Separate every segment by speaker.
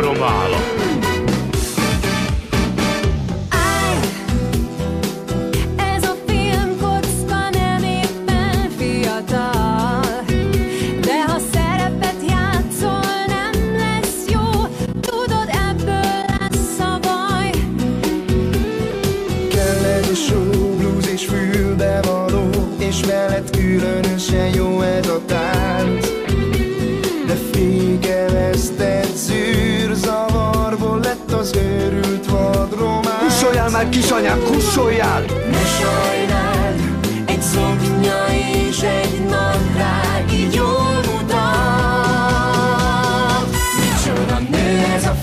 Speaker 1: baromála.
Speaker 2: Ez a filmkocka nem éppen fiatal De ha szerepet játszol nem lesz jó Tudod ebből lesz a baj
Speaker 3: Kell ez a show, blues és fülbevaló És mellett különösen jó ez a tánc lett az őrült vadrománc
Speaker 4: Kussoljál már, kisanyám, kussoljál!
Speaker 3: Ne sajnáld, egy szoknya és egy nadrág így jól mutat Micsoda nő ez a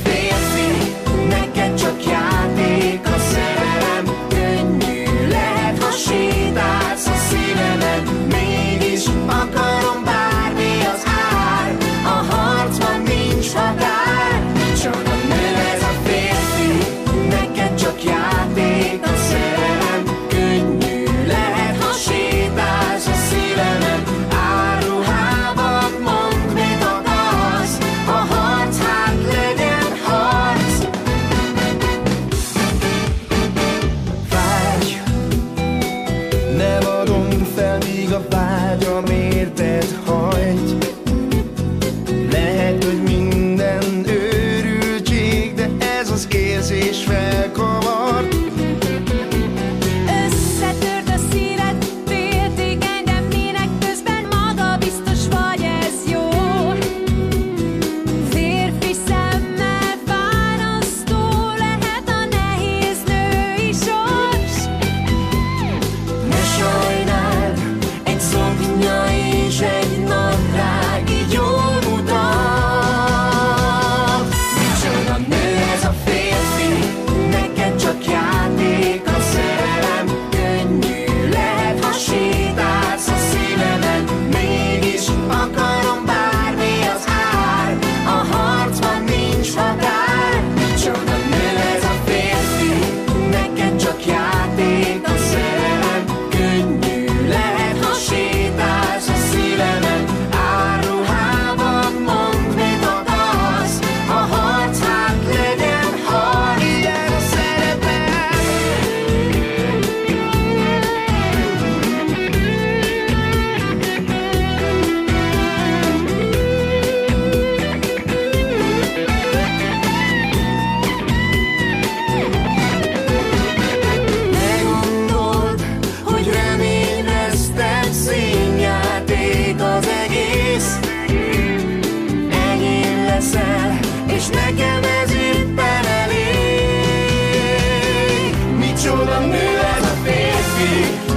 Speaker 3: Micsoda nő ez a férfi,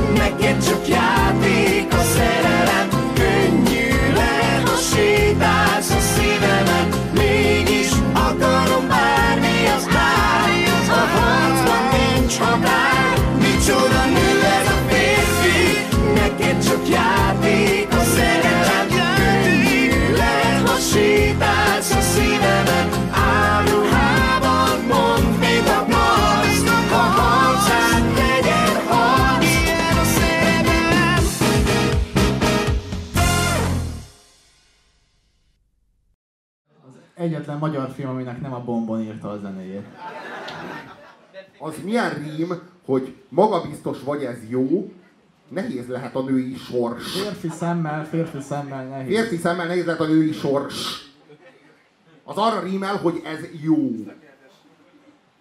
Speaker 5: Egyetlen magyar film, aminek nem a Bombon írta a zenéjét.
Speaker 6: Az milyen rím, hogy magabiztos vagy ez jó, nehéz lehet a női sors.
Speaker 5: Férfi szemmel, férfi szemmel nehéz.
Speaker 6: Férfi szemmel nehéz lehet a női sors. Az arra rímel, hogy ez jó.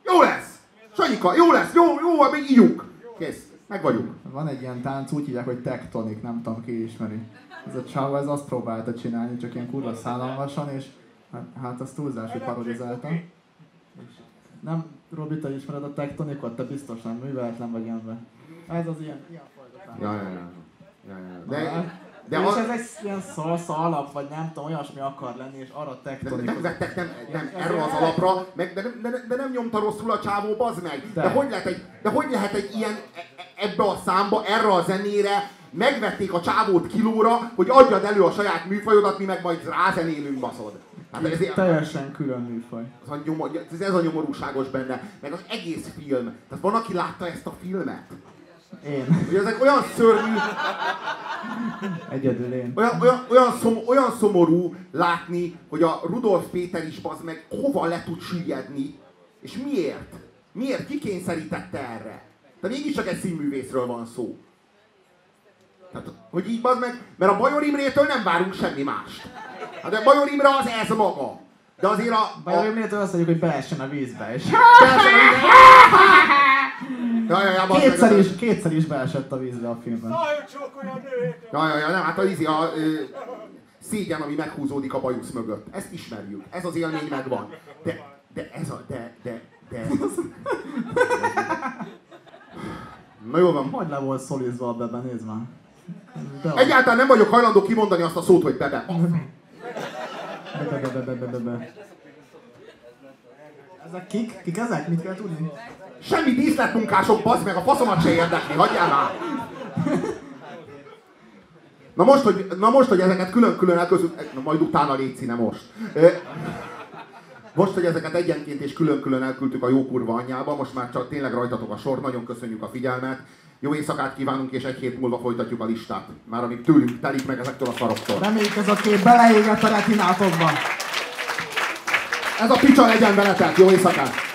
Speaker 6: Jó lesz! Sanyika, jó lesz, jó, jó, még ígyunk. Kész, meg vagyunk.
Speaker 5: Van egy ilyen tánc, úgy hívják, hogy tektonik, nem tudom ki ismeri. Ez a csáva, ez azt próbálta csinálni, csak ilyen kurva szállalmasan, és hát, hát azt túlzás, hogy parodizálta. Nem, Robi, te ismered a tektonikot? Te biztos nem műveletlen vagy ember. Ez az ilyen, ilyen fajta
Speaker 6: Ja, ja, ja. ja, ja.
Speaker 5: De,
Speaker 6: De,
Speaker 5: de
Speaker 6: de,
Speaker 5: és
Speaker 6: a,
Speaker 5: ez egy ilyen szalsza alap, vagy nem tudom, olyasmi akar lenni, és arra
Speaker 6: de
Speaker 5: tektonik.
Speaker 6: nem vettek nem, nem erre az alapra, meg, de, nem- de, nem- de, nem nyomta rosszul a csávó, bazd meg. De,
Speaker 5: De.
Speaker 6: hogy lehet egy, de hogy lehet egy ilyen e- e- ebbe a számba, erre a zenére megvették a csávót kilóra, hogy adjad elő a saját műfajodat, mi meg majd rázenélünk, baszod. Hát ez, ez,
Speaker 5: Teljesen külön műfaj.
Speaker 6: az a nyomor, ez, ez a nyomorúságos benne, meg az egész film. Tehát van, aki látta ezt a filmet?
Speaker 5: Én.
Speaker 6: Hogy ezek olyan szörnyű,
Speaker 5: Egyedül én.
Speaker 6: Olyan, olyan, olyan, szom, olyan szomorú látni, hogy a Rudolf Péter is az meg hova le tud süllyedni, és miért? Miért? Ki kényszerítette erre? De mégiscsak egy színművészről van szó. Tehát, hogy így bazd meg, mert a Bajor Imrétől nem várunk semmi mást. Hát a Bajor Imre az ez maga. De azért a...
Speaker 5: Bajor
Speaker 6: a
Speaker 5: Imrétől azt mondjuk, hogy beessen a vízbe, és
Speaker 6: Ja, ja, ja, bazd meg,
Speaker 5: kétszer is, kétszer is beesett a vízbe a filmben.
Speaker 6: Ja, ja, ja, nem, hát az izi a ö, szégyen, ami meghúzódik a bajusz mögött. Ezt ismerjük. Ez az élmény megvan. De, de ez a, de, de, de... Na jó van.
Speaker 5: Hogy le volt szolizva a bebe, nézd már. De
Speaker 6: Egyáltalán nem vagyok hajlandó kimondani azt a szót, hogy bebe.
Speaker 5: Be, be, be, be, be, be. Ezek kik? Kik ezek? Mit kell tudni?
Speaker 6: Semmi díszletmunkások, bazd meg, a faszomat se érdekli, hagyjál már! Na most, hogy, na most, hogy ezeket külön-külön elközött, na majd utána létszi, nem most. Most, hogy ezeket egyenként és külön-külön elküldtük a jó kurva anyjába, most már csak tényleg rajtatok a sor, nagyon köszönjük a figyelmet. Jó éjszakát kívánunk, és egy hét múlva folytatjuk a listát. Már amíg tőlünk telik meg ezektől a szaroktól.
Speaker 5: Reméljük ez a kép beleégett a retinátokba.
Speaker 6: Ez a picsa legyen veletek, jó éjszakát!